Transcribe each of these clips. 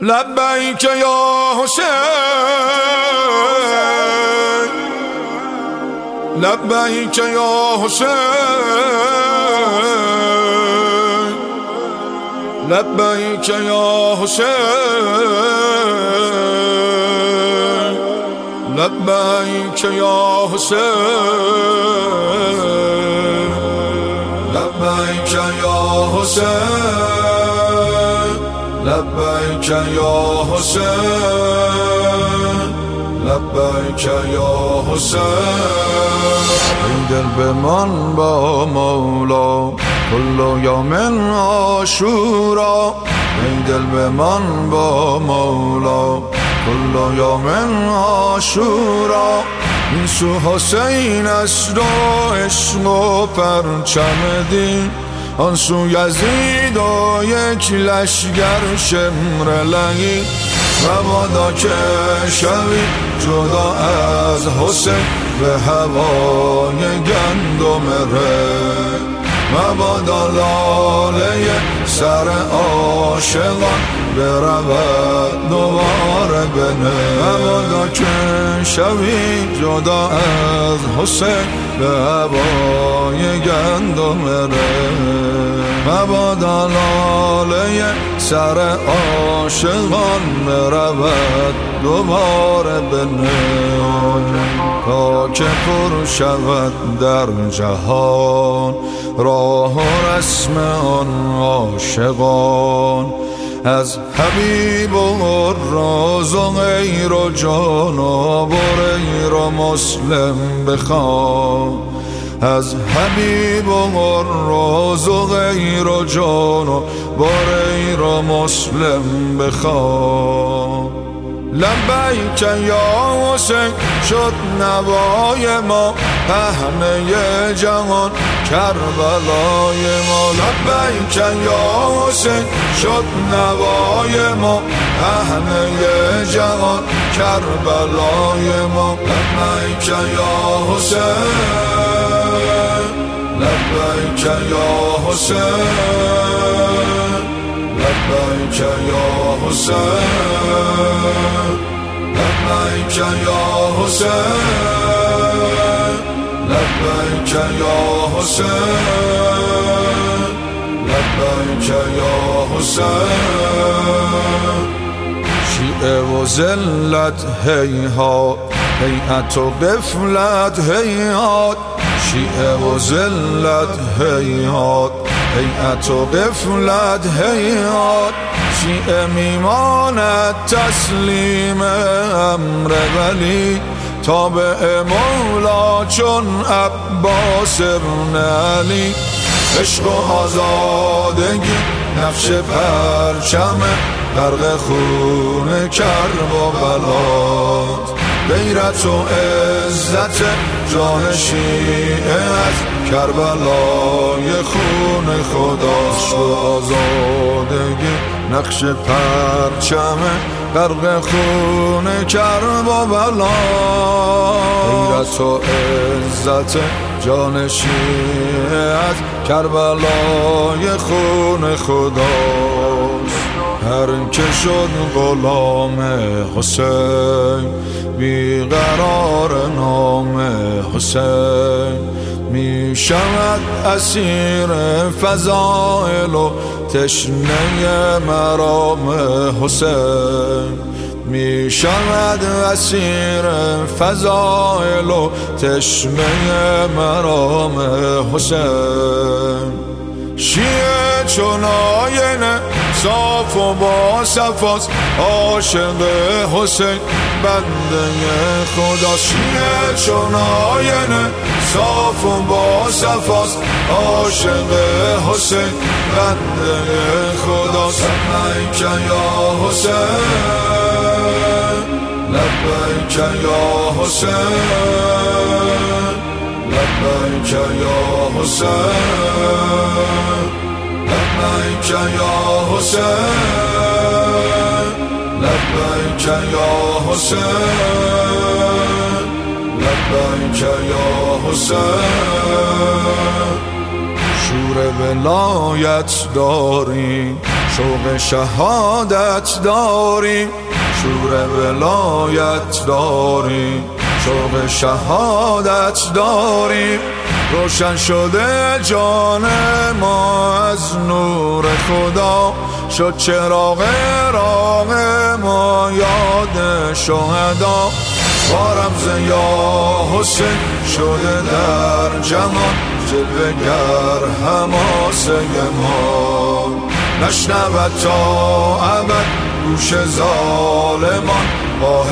لبیک یا حسین. لبیک یا حسین. لبیک یا حسین. لبیک یا حسین. لبیک یا حسین. لبیک یا حسین لبیک یا حسین. ای دل بمان با مولا کل یوم آشورا ای دل بمان با مولا کل یوم آشورا این سو حسین است و عشق و پرچم دین. آن سو یزید و یک لشگر شمر لگی و بادا که شوی جدا از حسین به هوای گندم ره. مبادا لاله سر عاشقان برود دوباره بنه مبادا که شوی جدا از حسین به هوای گندم ره مبادا لاله سر عاشقان برود دوباره بنه. تا که پر شود در جهان راه و رسم آن عاشقان. از حبیب و راز و غیر و جان و بریر و مسلم بخوان. از حبیب و راز و غیر و جان و بریر و مسلم بخوان. لبیک یا حسین شد نوای ما پهنه جهان کربلای ما. لبیک یا حسین شد نوای ما پهنه جهان کربلای ما. لبیک یا حسین لبیک یا حسین. لبیک یا حسین لبیک یا حسین لبیک یا حسین لبیک یا حسین. شیعه و زلت هیهات هیئت و قفلت هیهات شیعه و زلت هیهات هیئت و قفلت هیات شیعه میماند تسلیم امر ولی. تابع مولا چون عباس ابن علی. عشق و آزادگی نقش پرچم. غرق خون کرب و بلاد. غیرت و عزت جان شیعه از کربلای خون خداش و آزادگی. نقش پرچم غرق خون کرب و بلا غیرت و عزت جان شیعه از کربلای خون خداست هر که شد غلام حسین بیقرار نام حسین. می شود اسیر فضائل و تشنه مرام حسین. می شود اسیر فضائل و تشنه مرام حسین. شیعه چون آینه صاف و با صفاست عاشق حسین بنده خدا شیعه چون آینه صاف و با صفاست عاشق حسین بنده خدا لبیک یا حسین لبیک یا حسین لبیک یا حسین. لبیک یا حسین لبیک یا حسین لبیک یا حسین. شور ولایت داری شوق شهادت داریم شور ولایت داریم شوق شهادت داریم روشن شده جان ما از خدا شد چراغ راغ ما یاد شهدا با رمز یا حسین شده در جهان جلوه گر هماسه ما. نشنود تا ابد گوش ظالمان آه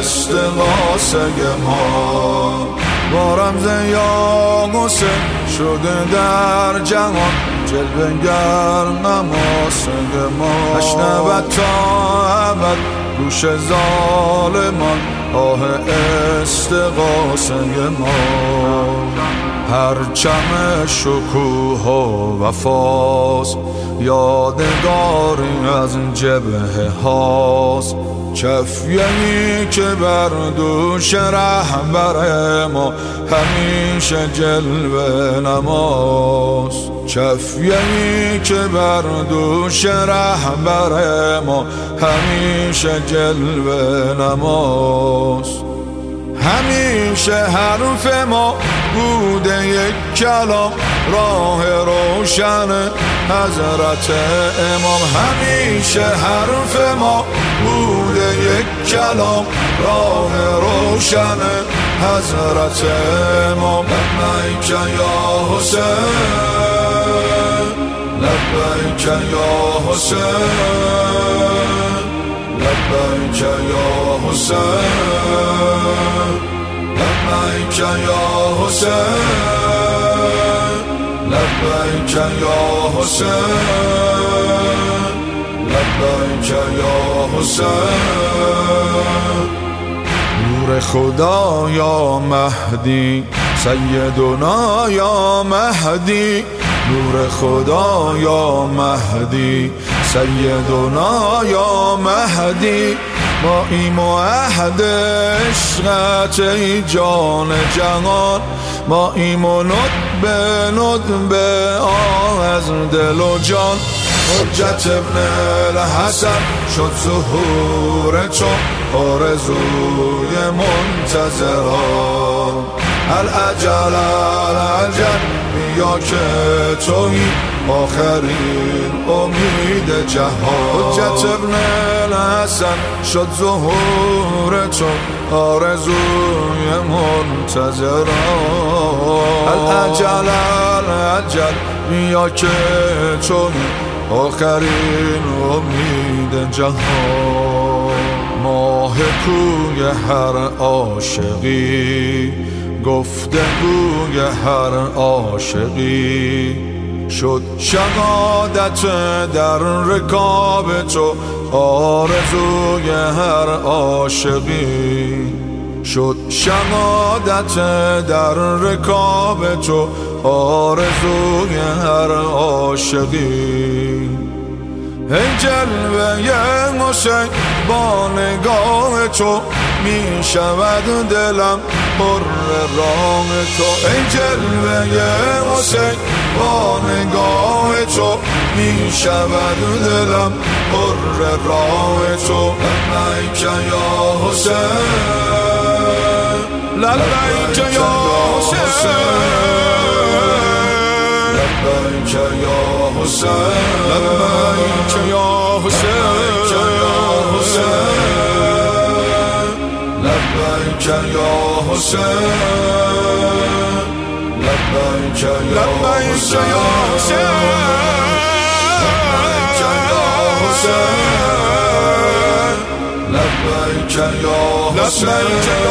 استقاسه ما. با رمز یا حسین شده در جهان جلوه گر نماسه ما نشنود تا ابد گوش ظالمان. آه استقاسه ما پرچم شکوه و وفاس یادگاری از جبه هاست. چفیهی که بر دوش رهبر ما همیشه جلوه نماست چفیهی که بر دوش رهبر ما همیشه جلوه نماست همیشه حرف ما بوده یک کلام راه روشن حضرت امام همیشه حرف ما بوده یک کلام. راه روشن حضرت امام. لبیک یا حسین لبیک یا حسین لبیک یا حسین لبیک یا حسین. لبیک یا حسین لبیک یا حسین. نور خدا یا مهدی سیدنا یا مهدی. نور خدا یا مهدی سیدنا یا مهدی. ما ایم و عهد عشقت ای جان جهان. ما ایم و به به آه از دل و جان. حجت ابن الحسن شد ظهور تو آرزوی منتظران. العجل العجل که توی آخرین امید جهان. حجت ابن الحسن شد ظهور تو آرزوی منتظران. العجل العجل بیا که توی آخرین امید جهان. ماه کوی هر عاشقی گفته گوی هر عاشقی شد شهادت در رکاب تو آرزوی هر عاشقی شد شهادت در رکاب تو آرزوی هر عاشقی جلوه حسین با نگاه تو می شود دلم پر راه تو. ای جلوه حسین با نگاه تو می شود دلم پر راه تو. لبیک یا حسین لبیک یا حسین. لبیک یا حسین لبیک یا حسین لبیک یا حسین لبیک یا حسین لبیک یا حسین